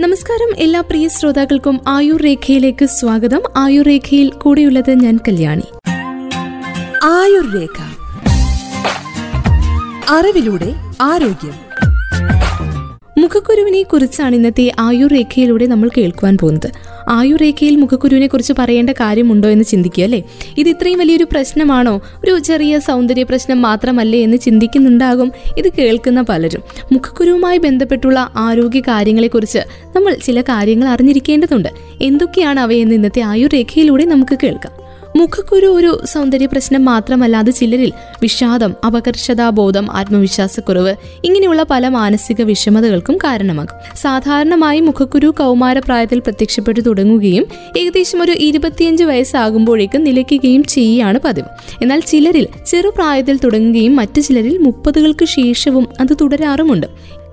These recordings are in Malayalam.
നമസ്കാരം. എല്ലാ പ്രിയ ശ്രോതാക്കൾക്കും ആയുർ രേഖയിലേക്ക് സ്വാഗതം. ആയുർ രേഖയിൽ കൂടെയുള്ളത് ഞാൻ കല്യാണി. ആയുർ രേഖ. അറിവിലൂടെ ആരോഗ്യം. മുഖക്കുരുവിനെ കുറിച്ചാണ് ഇന്നത്തെ ആയുർ രേഖയിലൂടെ നമ്മൾ കേൾക്കുവാൻ പോകുന്നത്. ആയുർ രേഖയിൽ മുഖക്കുരുവിനെ കുറിച്ച് പറയേണ്ട കാര്യമുണ്ടോ എന്ന് ചിന്തിക്കുക അല്ലേ? ഇത് ഇത്രയും വലിയൊരു പ്രശ്നമാണോ? ഒരു ചെറിയ സൗന്ദര്യ പ്രശ്നം മാത്രമല്ലേ എന്ന് ചിന്തിക്കുന്നുണ്ടാകും? ഇത് കേൾക്കുന്ന പലരും. മുഖക്കുരുവുമായി ബന്ധപ്പെട്ടുള്ള ആരോഗ്യ കാര്യങ്ങളെക്കുറിച്ച് നമ്മൾ ചില കാര്യങ്ങൾ അറിഞ്ഞിരിക്കേണ്ടതുണ്ട്. എന്തൊക്കെയാണ് അവയെന്ന് ഇന്നത്തെ ആയുർ രേഖയിലൂടെ നമുക്ക് കേൾക്കാം. മുഖക്കുരു ഒരു സൗന്ദര്യ പ്രശ്നം മാത്രമല്ല അത് ചിലരിൽ വിഷാദം അപകർഷതാബോധം ആത്മവിശ്വാസക്കുറവ് ഇങ്ങനെയുള്ള പല മാനസിക വിഷമതകൾക്കും കാരണമാകും. സാധാരണമായി മുഖക്കുരു കൗമാര പ്രായത്തിൽ പ്രത്യക്ഷപ്പെട്ടു തുടങ്ങുകയും ഏകദേശം ഒരു ഇരുപത്തിയഞ്ച് വയസ്സാകുമ്പോഴേക്കും നിലയ്ക്കുകയും ചെയ്യുകയാണ് പതിവ്. എന്നാൽ ചിലരിൽ ചെറുപ്രായത്തിൽ തുടങ്ങുകയും മറ്റു ചിലരിൽ മുപ്പതുകൾക്ക് ശേഷവും അത് തുടരാറുമുണ്ട്.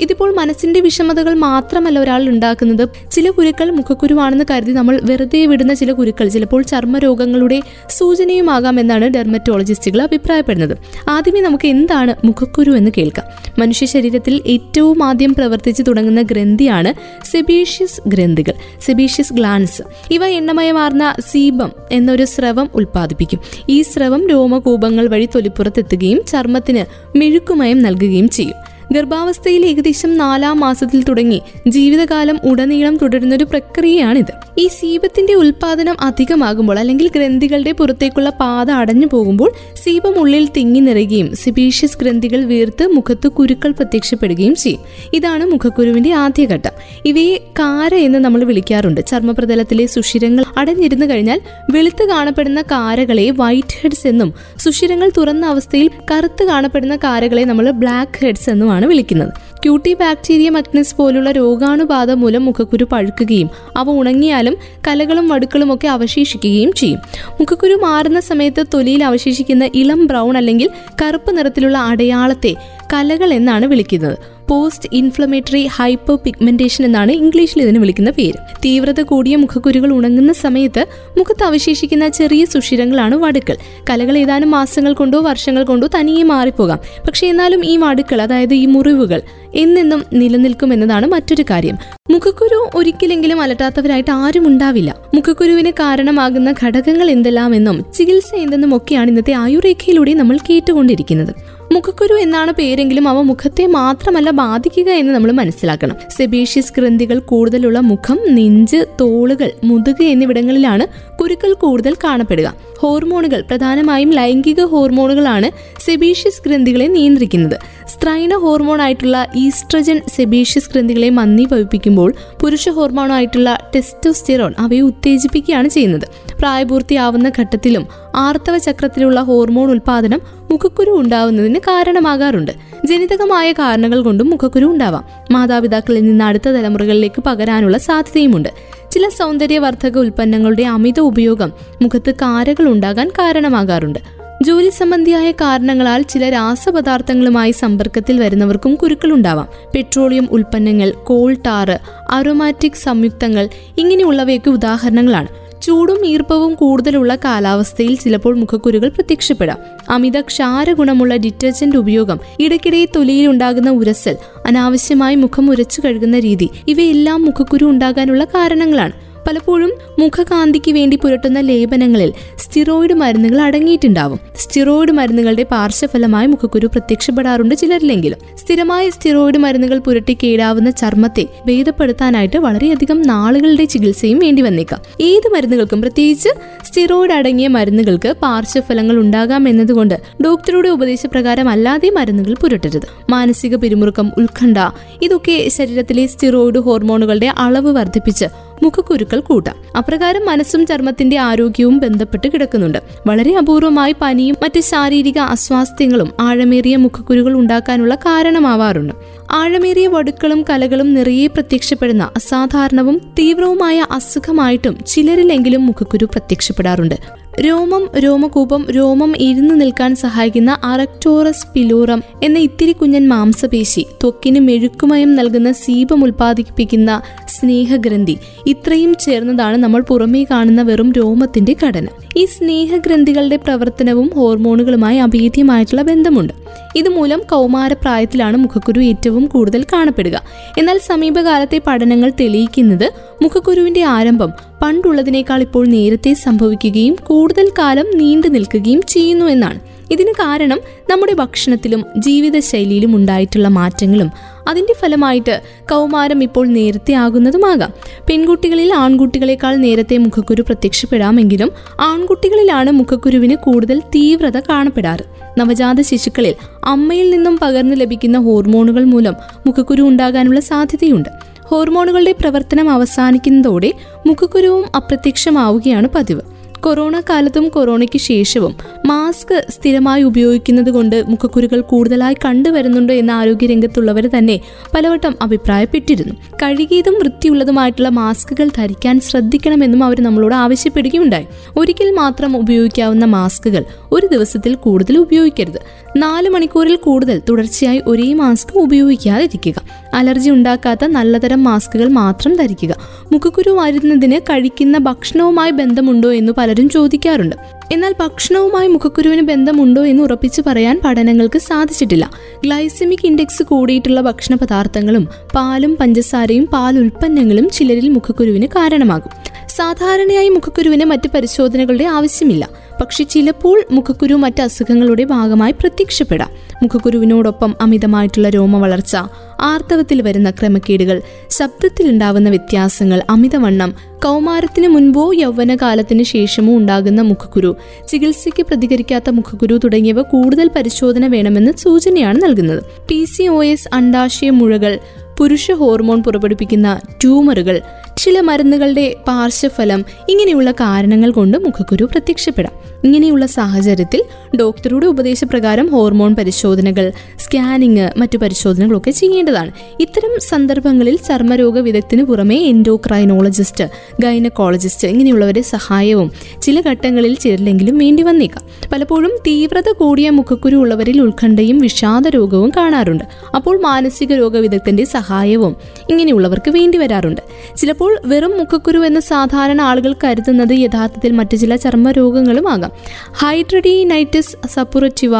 ഇതിപ്പോൾ മനസ്സിന്റെ വിഷമതകൾ മാത്രമല്ല ഒരാൾ ഉണ്ടാക്കുന്നത്. ചില കുരുക്കൾ മുഖക്കുരുവാണെന്ന് കരുതി നമ്മൾ വെറുതെ വിടുന്ന ചില കുരുക്കൾ ചിലപ്പോൾ ചർമ്മരോഗങ്ങളുടെ സൂചനയുമാകാം എന്നാണ് ഡെർമറ്റോളജിസ്റ്റുകൾ അഭിപ്രായപ്പെടുന്നത്. ആദ്യമേ നമുക്ക് എന്താണ് മുഖക്കുരു എന്ന് കേൾക്കാം. മനുഷ്യ ശരീരത്തിൽ ഏറ്റവും ആദ്യം പ്രവർത്തിച്ചു തുടങ്ങുന്ന ഗ്രന്ഥിയാണ് സെബീഷ്യസ് ഗ്രന്ഥികൾ സെബീഷ്യസ് ഗ്ലാൻസ്. ഇവ എണ്ണമയമാർന്ന സീബം എന്നൊരു സ്രവം ഉൽപ്പാദിപ്പിക്കും. ഈ സ്രവം രോമകൂപങ്ങൾ വഴി തൊലിപ്പുറത്തെത്തുകയും ചർമ്മത്തിന് മെഴുക്കുമയം നൽകുകയും ചെയ്യും. ഗർഭാവസ്ഥയിൽ ഏകദേശം നാലാം മാസത്തിൽ തുടങ്ങി ജീവിതകാലം ഉടനീളം തുടരുന്ന ഒരു പ്രക്രിയയാണിത്. ഈ സീപത്തിന്റെ ഉൽപാദനം അധികമാകുമ്പോൾ അല്ലെങ്കിൽ ഗ്രന്ഥികളുടെ പുറത്തേക്കുള്ള പാത അടഞ്ഞു പോകുമ്പോൾ സീപം ഉള്ളിൽ തിങ്ങി നിറയുകയും സിബീഷ്യസ് ഗ്രന്ഥികൾ വീർത്ത് മുഖത്ത് കുരുക്കൾ പ്രത്യക്ഷപ്പെടുകയും ചെയ്യും. ഇതാണ് മുഖക്കുരുവിന്റെ ആദ്യഘട്ടം. ഇവയെ കാര എന്ന് നമ്മൾ വിളിക്കാറുണ്ട്. ചർമ്മപ്രതലത്തിലെ സുഷിരങ്ങൾ അടഞ്ഞിരുന്നു കഴിഞ്ഞാൽ വെളുത്ത് കാണപ്പെടുന്ന കാരകളെ വൈറ്റ് ഹെഡ്സ് എന്നും സുഷിരങ്ങൾ തുറന്ന അവസ്ഥയിൽ കറുത്ത് കാണപ്പെടുന്ന കാരകളെ നമ്മൾ ബ്ലാക്ക് ഹെഡ്സ് എന്നുമാണ് വിളിക്കുന്നത്. ക്യൂട്ടി ബാക്ടീരിയ മഗ്നസ് പോലുള്ള രോഗാണുബാധ മൂലം മുഖക്കുരു പഴുക്കുകയും അവ ഉണങ്ങിയാലും കലകളും വടുക്കളും ഒക്കെ അവശേഷിക്കുകയും ചെയ്യും. മുഖക്കുരു മാറുന്ന സമയത്ത് തൊലിയിൽ അവശേഷിക്കുന്ന ഇളം ബ്രൗൺ അല്ലെങ്കിൽ കറുപ്പ് നിറത്തിലുള്ള അടയാളത്തെ കലകൾ എന്നാണ് വിളിക്കുന്നത്. പോസ്റ്റ് ഇൻഫ്ലമേറ്ററി ഹൈപ്പർ പിഗ്മെന്റേഷൻ എന്നാണ് ഇംഗ്ലീഷിൽ ഇതിന് വിളിക്കുന്ന പേര്. തീവ്രത കൂടിയ മുഖക്കുരുകൾ ഉണങ്ങുന്ന സമയത്ത് മുഖത്ത് അവശേഷിക്കുന്ന ചെറിയ സുഷിരങ്ങളാണ് വടുക്കൾ. കലകൾ ഏതാനും മാസങ്ങൾ കൊണ്ടോ വർഷങ്ങൾ കൊണ്ടോ തനിയെ മാറിപ്പോകാം. പക്ഷേ എന്നാലും ഈ വടുക്കൾ അതായത് ഈ മുറിവുകൾ എന്നെന്നും നിലനിൽക്കും എന്നതാണ് മറ്റൊരു കാര്യം. മുഖക്കുരു ഒരിക്കലെങ്കിലും അലട്ടാത്തവരായിട്ട് ആരും ഉണ്ടാവില്ല. മുഖക്കുരുവിന് കാരണമാകുന്ന ഘടകങ്ങൾ എന്തെല്ലാമെന്നും ചികിത്സ എന്തെന്നും ഒക്കെയാണ് ഇന്നത്തെ ആയുർരേഖയിലൂടെ നമ്മൾ കേട്ടുകൊണ്ടിരിക്കുന്നത്. മുഖക്കുരു എന്നാണ് പേരെങ്കിലും അവ മുഖത്തെ മാത്രമല്ല ബാധിക്കുക എന്ന് നമ്മൾ മനസ്സിലാക്കണം. സെബീഷ്യസ് ഗ്രന്ഥികൾ കൂടുതലുള്ള മുഖം നെഞ്ച് തോളുകൾ മുതുക് എന്നിവിടങ്ങളിലാണ് കുരുക്കൾ കൂടുതൽ കാണപ്പെടുക. ഹോർമോണുകൾ പ്രധാനമായും ലൈംഗിക ഹോർമോണുകളാണ് സെബീഷ്യസ് ഗ്രന്ഥികളെ നിയന്ത്രിക്കുന്നത്. സ്ത്രൈണ ഹോർമോൺ ആയിട്ടുള്ള ഈസ്ട്രജൻ സെബീഷ്യസ് ഗ്രന്ഥികളെ മന്ദീഭവിപ്പിക്കുമ്പോൾ പുരുഷ ഹോർമോണായിട്ടുള്ള ടെസ്റ്റോസ്റ്റിറോൺ അവയെ ഉത്തേജിപ്പിക്കുകയാണ് ചെയ്യുന്നത്. പ്രായപൂർത്തിയാവുന്ന ഘട്ടത്തിലും ആർത്തവ ചക്രത്തിലുള്ള ഹോർമോൺ ഉൽപാദനം മുഖക്കുരു ഉണ്ടാവുന്നതിന് കാരണമാകാറുണ്ട്. ജനിതകമായ കാരണങ്ങൾ കൊണ്ടും മുഖക്കുരു ഉണ്ടാവാം. മാതാപിതാക്കളിൽ നിന്ന് അടുത്ത തലമുറകളിലേക്ക് പകരാനുള്ള സാധ്യതയുമുണ്ട്. ചില സൗന്ദര്യവർദ്ധക ഉൽപ്പന്നങ്ങളുടെ അമിത ഉപയോഗം മുഖത്ത് കാരകൾ ഉണ്ടാകാൻ കാരണമാകാറുണ്ട്. ജോലി സംബന്ധിയായ കാരണങ്ങളാൽ ചില രാസപദാർത്ഥങ്ങളുമായി സമ്പർക്കത്തിൽ വരുന്നവർക്കും കുരുക്കൾ ഉണ്ടാവാം പെട്രോളിയം ഉൽപ്പന്നങ്ങൾ കോൾ ടാറ് അറോമാറ്റിക് സംയുക്തങ്ങൾ ഇങ്ങനെയുള്ളവയൊക്കെ ഉദാഹരണങ്ങളാണ്. ചൂടും ഈർപ്പവും കൂടുതലുള്ള കാലാവസ്ഥയിൽ ചിലപ്പോൾ മുഖക്കുരുകൾ പ്രത്യക്ഷപ്പെടാം. അമിത ക്ഷാരഗുണമുള്ള ഡിറ്റർജന്റ് ഉപയോഗം ഇടയ്ക്കിടെ തൊലിയിൽ ഉണ്ടാകുന്ന ഉരസൽ അനാവശ്യമായി മുഖം ഉരച്ചു കഴുകുന്ന രീതി ഇവയെല്ലാം മുഖക്കുരു ഉണ്ടാകാനുള്ള കാരണങ്ങളാണ്. പലപ്പോഴും മുഖകാന്തിക്ക് വേണ്ടി പുരട്ടുന്ന ലേപനങ്ങളിൽ സ്റ്റിറോയിഡ് മരുന്നുകൾ അടങ്ങിയിട്ടുണ്ടാവും. സ്റ്റിറോയിഡ് മരുന്നുകളുടെ പാർശ്വഫലമായി മുഖക്കുരു പ്രത്യക്ഷപ്പെടാറുണ്ട് ചിലരിലെങ്കിലും. സ്ഥിരമായ സ്റ്റിറോയിഡ് മരുന്നുകൾ പുരട്ടി കേടാവുന്ന ചർമ്മത്തെ ഭേദപ്പെടുത്താനായിട്ട് വളരെയധികം നാളുകളുടെ ചികിത്സയും വേണ്ടി വന്നേക്കാം. ഏത് മരുന്നുകൾക്കും പ്രത്യേകിച്ച് സ്റ്റിറോയിഡ് അടങ്ങിയ മരുന്നുകൾക്ക് പാർശ്വഫലങ്ങൾ ഉണ്ടാകാം എന്നതുകൊണ്ട് ഡോക്ടറുടെ ഉപദേശപ്രകാരം അല്ലാതെ മരുന്നുകൾ പുരട്ടരുത്. മാനസിക പിരിമുറുക്കം ഉത്കണ്ഠ ഇതൊക്കെ ശരീരത്തിലെ സ്റ്റിറോയിഡ് ഹോർമോണുകളുടെ അളവ് വർദ്ധിപ്പിച്ച് മുഖക്കുരുക്കൾ കൂട്ടാം. അപ്രകാരം മനസ്സും ചർമ്മത്തിന്റെ ആരോഗ്യവും ബന്ധപ്പെട്ട് കിടക്കുന്നുണ്ട്. വളരെ അപൂർവമായി പനിയും മറ്റ് ശാരീരിക അസ്വാസ്ഥ്യങ്ങളും ആഴമേറിയ മുഖക്കുരുകൾ ഉണ്ടാക്കാനുള്ള കാരണമാവാറുണ്ട്. ആഴമേറിയ വടുക്കളും കലകളും നിറയെ പ്രത്യക്ഷപ്പെടുന്ന അസാധാരണവും തീവ്രവുമായ അസുഖമായിട്ടും ചിലരിലെങ്കിലും മുഖക്കുരു പ്രത്യക്ഷപ്പെടാറുണ്ട്. രോമം രോമകൂപം രോമം ഇരുന്നു നിൽക്കാൻ സഹായിക്കുന്ന അറക്ടോറസ് പിലോറം എന്ന ഇത്തിരി കുഞ്ഞൻ മാംസപേശി ത്വക്കിന് മെഴുക്കുമയം നൽകുന്ന സീപം ഉൽപ്പാദിപ്പിക്കുന്ന സ്നേഹഗ്രന്ഥി. ഇത്രയും ചേർന്നതാണ് നമ്മൾ പുറമേ കാണുന്ന വെറും രോമത്തിന്റെ ഘടന. ഈ സ്നേഹഗ്രന്ഥികളുടെ പ്രവർത്തനവും ഹോർമോണുകളുമായി അഭേദ്യമായിട്ടുള്ള ബന്ധമുണ്ട്. ഇതുമൂലം കൗമാരപ്രായത്തിലാണ് മുഖക്കുരു ഏറ്റവും കൂടുതൽ കാണപ്പെടുക. എന്നാൽ സമീപകാലത്തെ പഠനങ്ങൾ തെളിയിക്കുന്നത് മുഖക്കുരുവിന്റെ ആരംഭം പണ്ടുള്ളതിനേക്കാൾ ഇപ്പോൾ നേരത്തെ സംഭവിക്കുകയും കൂടുതൽ കാലം നീണ്ടു നിൽക്കുകയും ചെയ്യുന്നു എന്നാണ്. ഇതിന് കാരണം നമ്മുടെ ഭക്ഷണത്തിലും ജീവിതശൈലിയിലും ഉണ്ടായിട്ടുള്ള മാറ്റങ്ങളും അതിന്റെ ഫലമായിട്ട് കൗമാരം ഇപ്പോൾ നേരത്തെ ആകുന്നതുമാകാം പെൺകുട്ടികളിൽ ആൺകുട്ടികളെക്കാൾ നേരത്തെ മുഖക്കുരു പ്രത്യക്ഷപ്പെടാമെങ്കിലും ആൺകുട്ടികളിലാണ് മുഖക്കുരുവിന് കൂടുതൽ തീവ്രത കാണപ്പെടാറ്. നവജാത ശിശുക്കളിൽ അമ്മയിൽ നിന്നും പകർന്നു ലഭിക്കുന്ന ഹോർമോണുകൾ മൂലം മുഖക്കുരു ഉണ്ടാകാനുള്ള സാധ്യതയുണ്ട്. ഹോർമോണുകളുടെ പ്രവർത്തനം അവസാനിക്കുന്നതോടെ മുഖക്കുരുവും അപ്രത്യക്ഷമാവുകയാണ് പതിവ്. കൊറോണ കാലത്തും കൊറോണയ്ക്ക് ശേഷവും മാസ്ക് സ്ഥിരമായി ഉപയോഗിക്കുന്നത് കൊണ്ട് മുഖക്കുരുകൾ കൂടുതലായി കണ്ടുവരുന്നുണ്ട് എന്ന ആരോഗ്യരംഗത്തുള്ളവർ തന്നെ പലവട്ടം അഭിപ്രായപ്പെട്ടിരുന്നു. കഴുകിയതും വൃത്തിയുള്ളതുമായിട്ടുള്ള മാസ്കുകൾ ധരിക്കാൻ ശ്രദ്ധിക്കണമെന്നും അവർ നമ്മളോട് ആവശ്യപ്പെടുകയുണ്ടായി. ഒരിക്കൽ മാത്രം ഉപയോഗിക്കാവുന്ന മാസ്കുകൾ ഒരു ദിവസത്തിൽ കൂടുതൽ ഉപയോഗിക്കരുത്. നാല് മണിക്കൂറിൽ കൂടുതൽ തുടർച്ചയായി ഒരേ മാസ്ക് ഉപയോഗിക്കാതിരിക്കുക. അലർജി ഉണ്ടാക്കാത്ത നല്ലതരം മാസ്കുകൾ മാത്രം ധരിക്കുക. മുഖക്കുരു വരുന്നതിന് കഴിക്കുന്ന ഭക്ഷണവുമായി ബന്ധമുണ്ടോ എന്ന് പലരും ചോദിക്കാറുണ്ട്. എന്നാൽ ഭക്ഷണവുമായി മുഖക്കുരുവിന് ബന്ധമുണ്ടോ എന്ന് ഉറപ്പിച്ചു പറയാൻ പഠനങ്ങൾക്ക് സാധിച്ചിട്ടില്ല. ഗ്ലൈസമിക് ഇൻഡെക്സ് കൂടിയിട്ടുള്ള ഭക്ഷണ പദാർത്ഥങ്ങളും പാലും പഞ്ചസാരയും പാൽ ഉൽപ്പന്നങ്ങളും ചിലരിൽ മുഖക്കുരുവിന് കാരണമാകും. സാധാരണയായി മുഖക്കുരുവിന് മറ്റ് പരിശോധനകളുടെ ആവശ്യമില്ല. പക്ഷെ ചിലപ്പോൾ മുഖക്കുരു മറ്റ് അസുഖങ്ങളുടെ ഭാഗമായി പ്രത്യക്ഷപ്പെടാം. മുഖക്കുരുവിനോടൊപ്പം അമിതമായിട്ടുള്ള രോമ വളർച്ച ആർത്തവത്തിൽ വരുന്ന ക്രമക്കേടുകൾ ശബ്ദത്തിലുണ്ടാവുന്ന വ്യത്യാസങ്ങൾ അമിതവണ്ണം കൗമാരത്തിന് മുൻപോ യൗവനകാലത്തിന് ശേഷമോ ഉണ്ടാകുന്ന മുഖക്കുരു ചികിത്സയ്ക്ക് പ്രതികരിക്കാത്ത മുഖക്കുരു തുടങ്ങിയവ കൂടുതൽ പരിശോധന വേണമെന്ന് സൂചനയാണ് നൽകുന്നത്. പി സി ഒ എസ് അണ്ടാശയ മുഴകൾ പുരുഷ ഹോർമോൺ പുറപ്പെടുപ്പിക്കുന്ന ട്യൂമറുകൾ ചില മരുന്നുകളുടെ പാർശ്വഫലം ഇങ്ങനെയുള്ള കാരണങ്ങൾ കൊണ്ട് മുഖക്കുരു പ്രത്യക്ഷപ്പെടാം. ഇങ്ങനെയുള്ള സാഹചര്യത്തിൽ ഡോക്ടറുടെ ഉപദേശപ്രകാരം ഹോർമോൺ പരിശോധനകൾ സ്കാനിങ് മറ്റു പരിശോധനകളൊക്കെ ചെയ്യേണ്ടതാണ്. ഇത്തരം സന്ദർഭങ്ങളിൽ ചർമ്മരോഗ വിദഗ്ധന് പുറമെ എൻഡോക്രൈനോളജിസ്റ്റ് ഗൈനക്കോളജിസ്റ്റ് ഇങ്ങനെയുള്ളവരെ സഹായവും ചില ഘട്ടങ്ങളിൽ ചിലരിലെങ്കിലും വേണ്ടി വന്നേക്കാം. പലപ്പോഴും തീവ്രത കൂടിയ മുഖക്കുരു ഉള്ളവരിൽ ഉത്കണ്ഠയും വിഷാദ രോഗവും കാണാറുണ്ട്. അപ്പോൾ മാനസിക രോഗ വിദഗ്ധന്റെ സഹായവും ഇങ്ങനെയുള്ളവർക്ക് വേണ്ടി വരാറുണ്ട്. ചിലപ്പോൾ വെറും മുഖക്കുരു എന്ന് സാധാരണ ആളുകൾ കരുതുന്നത് യഥാർത്ഥത്തിൽ മറ്റു ചില ചർമ്മരോഗങ്ങളും ആകാം. ഹൈഡ്രഡീനൈറ്റിസ് സപ്പുററ്റിവ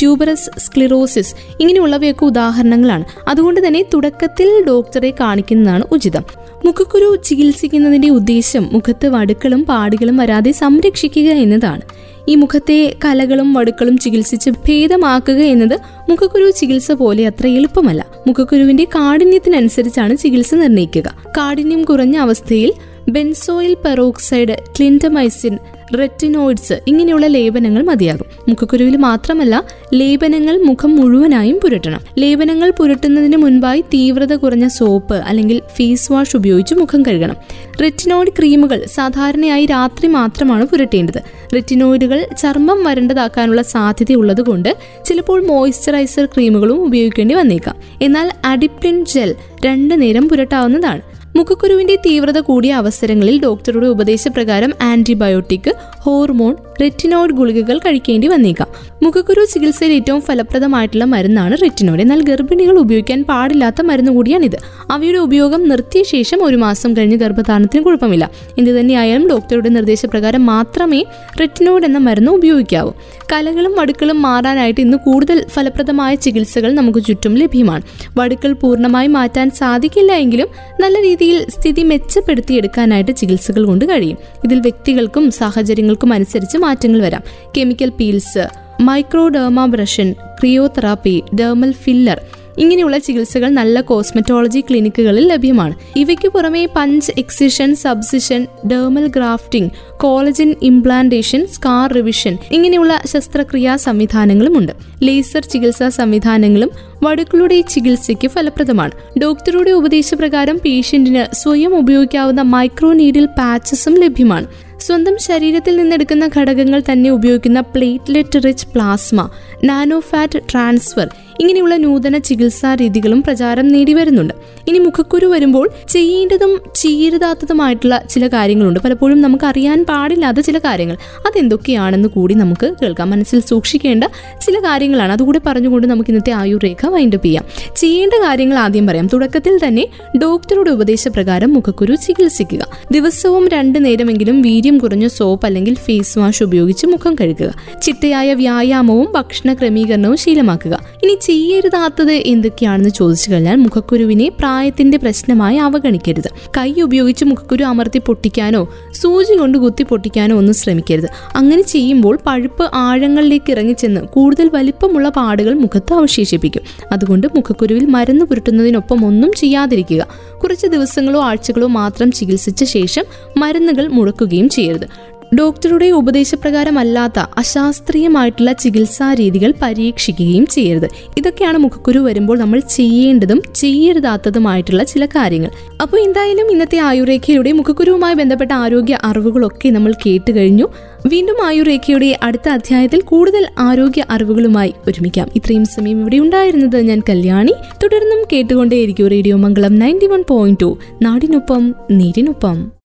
ട്യൂബറസ് സ്ക്ലിറോസിസ് ഇങ്ങനെയുള്ളവയൊക്കെ ഉദാഹരണങ്ങളാണ്. അതുകൊണ്ട് തന്നെ തുടക്കത്തിൽ ഡോക്ടറെ കാണിക്കുന്നതാണ് ഉചിതം. മുഖക്കുരു ചികിത്സിക്കുന്നതിന്റെ ഉദ്ദേശം മുഖത്ത് വടുക്കളും പാടുകളും വരാതെ സംരക്ഷിക്കുക എന്നതാണ്. ഈ മുഖത്തെ കലകളും വടുക്കളും ചികിത്സിച്ച് ഭേദമാക്കുക എന്നത് മുഖക്കുരു ചികിത്സ പോലെ അത്ര എളുപ്പമല്ല. മുഖക്കുരുവിന്റെ കാഠിന്യത്തിനനുസരിച്ചാണ് ചികിത്സ നിർണയിക്കുക കാഠിന്യം കുറഞ്ഞ അവസ്ഥയിൽ ബെൻസോയിൽ പെറോക്സൈഡ് ക്ലിൻഡമൈസിൻ റെറ്റിനോയിഡ്സ് ഇങ്ങനെയുള്ള ലേപനങ്ങൾ മതിയാകും. മുഖക്കുരുവിൽ മാത്രമല്ല ലേപനങ്ങൾ മുഖം മുഴുവനായും പുരട്ടണം. ലേപനങ്ങൾ പുരട്ടുന്നതിന് മുൻപായി തീവ്രത കുറഞ്ഞ സോപ്പ് അല്ലെങ്കിൽ ഫേസ് വാഷ് ഉപയോഗിച്ച് മുഖം കഴുകണം. റെറ്റിനോയിഡ് ക്രീമുകൾ സാധാരണയായി രാത്രി മാത്രമാണ് പുരട്ടേണ്ടത്. റെറ്റിനോയിഡുകൾ ചർമ്മം വരണ്ടതാക്കാനുള്ള സാധ്യത ഉള്ളതുകൊണ്ട് ചിലപ്പോൾ മോയ്സ്ചറൈസർ ക്രീമുകളും ഉപയോഗിക്കേണ്ടി വന്നേക്കാം. എന്നാൽ അഡിപ്റ്റിൻ ജെൽ രണ്ടു നേരം പുരട്ടാവുന്നതാണ്. മുഖക്കുരുവിന്റെ തീവ്രത കൂടിയ അവസരങ്ങളിൽ ഡോക്ടറുടെ ഉപദേശപ്രകാരം ആന്റിബയോട്ടിക് ഹോർമോൺ റെറ്റിനോയിഡ് ഗുളികകൾ കഴിക്കേണ്ടി വന്നേക്കാം. മുഖക്കുരു ചികിത്സയിൽ ഏറ്റവും ഫലപ്രദമായിട്ടുള്ള മരുന്നാണ് റെറ്റിനോയിഡ്. എന്നാൽ ഗർഭിണികൾ ഉപയോഗിക്കാൻ പാടില്ലാത്ത മരുന്ന് കൂടിയാണിത്. അവയുടെ ഉപയോഗം നിർത്തിയ ശേഷം ഒരു മാസം കഴിഞ്ഞ് ഗർഭധാരണത്തിന് കുഴപ്പമില്ല. എന്ത് തന്നെയായാലും ഡോക്ടറുടെ നിർദ്ദേശപ്രകാരം മാത്രമേ റെറ്റിനോയിഡ് എന്ന മരുന്ന് ഉപയോഗിക്കാവൂ. കലകളും വടുക്കളും മാറാനായിട്ട് ഇന്ന് കൂടുതൽ ഫലപ്രദമായ ചികിത്സകൾ നമുക്ക് ചുറ്റും ലഭ്യമാണ്. വടുക്കൾ പൂർണമായി മാറ്റാൻ സാധിക്കില്ല എങ്കിലും നല്ല രീതിയിൽ സ്ഥിതി മെച്ചപ്പെടുത്തിയെടുക്കാനായിട്ട് ചികിത്സകൾ കൊണ്ട് കഴിയും. ഇതിൽ വ്യക്തികൾക്കും സാഹചര്യങ്ങൾക്കും അനുസരിച്ച് മാറ്റങ്ങൾ വരാം. Chemical peels microdermabrasion cryotherapy dermal filler ഇങ്ങനെയുള്ള ചികിത്സകൾ നല്ല കോസ്മെറ്റോളജി ക്ലിനിക്കുകളിൽ ലഭ്യമാണ്. ഇവയ്ക്ക് പുറമെ punch excision subcision dermal grafting collagen implantation scar revision ഇങ്ങനെയുള്ള ശസ്ത്രക്രിയാ സംവിധാനങ്ങളുമുണ്ട് ലേസർ ചികിത്സാ സംവിധാനങ്ങളും വടുക്കളുടെ ചികിത്സയ്ക്ക് ഫലപ്രദമാണ്. ഡോക്ടറുടെ ഉപദേശപ്രകാരം പേഷ്യന്റിന് സ്വയം ഉപയോഗിക്കാവുന്ന മൈക്രോ നീഡിൽ പാച്ചസും ലഭ്യമാണ്. സ്വന്തം ശരീരത്തിൽ നിന്നെടുക്കുന്ന ഘടകങ്ങൾ തന്നെ ഉപയോഗിക്കുന്ന platelet rich plasma nano fat transfer ഇങ്ങനെയുള്ള നൂതന ചികിത്സാ രീതികളും പ്രചാരം നേടി വരുന്നുണ്ട് ഇനി മുഖക്കുരു വരുമ്പോൾ ചെയ്യേണ്ടതും ചെയ്യരുതാത്തതുമായിട്ടുള്ള ചില കാര്യങ്ങളുണ്ട്. പലപ്പോഴും നമുക്ക് അറിയാൻ പാടില്ലാത്ത ചില കാര്യങ്ങൾ. അതെന്തൊക്കെയാണെന്ന് കൂടി നമുക്ക് കേൾക്കാം. മനസ്സിൽ സൂക്ഷിക്കേണ്ട ചില കാര്യങ്ങളാണ്. അതുകൂടി പറഞ്ഞുകൊണ്ട് നമുക്ക് ഇന്നത്തെ ആയുർരേഖ വൈൻഡപ്പ് ചെയ്യാം. ചെയ്യേണ്ട കാര്യങ്ങൾ ആദ്യം പറയാം. തുടക്കത്തിൽ തന്നെ ഡോക്ടറുടെ ഉപദേശപ്രകാരം മുഖക്കുരു ചികിത്സിക്കുക. ദിവസവും രണ്ടു നേരമെങ്കിലും വീര്യം കുറഞ്ഞ സോപ്പ് അല്ലെങ്കിൽ ഫേസ് വാഷ് ഉപയോഗിച്ച് മുഖം കഴുകുക. ചിട്ടയായ വ്യായാമവും ഭക്ഷണ ക്രമീകരണവും ശീലമാക്കുക. ഇനി ചെയ്യരുതാത്തത് എന്തൊക്കെയാണെന്ന് ചോദിച്ചു കഴിഞ്ഞാൽ മുഖക്കുരുവിനെ പ്രായത്തിന്റെ പ്രശ്നമായി അവഗണിക്കരുത്. കൈ ഉപയോഗിച്ച് മുഖക്കുരു അമർത്തി പൊട്ടിക്കാനോ സൂചി കൊണ്ട് കുത്തി പൊട്ടിക്കാനോ ഒന്നും ശ്രമിക്കരുത്. അങ്ങനെ ചെയ്യുമ്പോൾ പഴുപ്പ് ആഴങ്ങളിലേക്ക് ഇറങ്ങിച്ചെന്ന് കൂടുതൽ വലിപ്പമുള്ള പാടുകൾ മുഖത്ത് അവശേഷിപ്പിക്കും. അതുകൊണ്ട് മുഖക്കുരുവിൽ മരുന്ന് പുരട്ടുന്നതിനൊപ്പം ഒന്നും ചെയ്യാതിരിക്കുക. കുറച്ച് ദിവസങ്ങളോ ആഴ്ചകളോ മാത്രം ചികിത്സിച്ച ശേഷം മരുന്നുകൾ മുടക്കുകയും ചെയ്യരുത്. ഡോക്ടറുടെ ഉപദേശപ്രകാരമല്ലാത്ത അശാസ്ത്രീയമായിട്ടുള്ള ചികിത്സാ രീതികൾ പരീക്ഷിക്കുകയും ചെയ്യരുത്. ഇതൊക്കെയാണ് മുഖക്കുരു വരുമ്പോൾ നമ്മൾ ചെയ്യേണ്ടതും ചെയ്യരുതാത്തതുമായിട്ടുള്ള ചില കാര്യങ്ങൾ. അപ്പോൾ എന്തായാലും ഇന്നത്തെ ആയുർരേഖയുടെ മുഖക്കുരുവുമായി ബന്ധപ്പെട്ട ആരോഗ്യ അറിവുകളൊക്കെ നമ്മൾ കേട്ട് കഴിഞ്ഞു. വീണ്ടും ആയുർരേഖയുടെ അടുത്ത അധ്യായത്തിൽ കൂടുതൽ ആരോഗ്യ അറിവുകളുമായി ഒരുമിക്കാം. ഇത്രയും സമയം ഇവിടെ ഉണ്ടായിരുന്നത് ഞാൻ കല്യാണി. തുടർന്നും കേട്ടുകൊണ്ടേയിരിക്കും radio Mangalam ninety one point two. നാടിനൊപ്പം നീരിനൊപ്പം.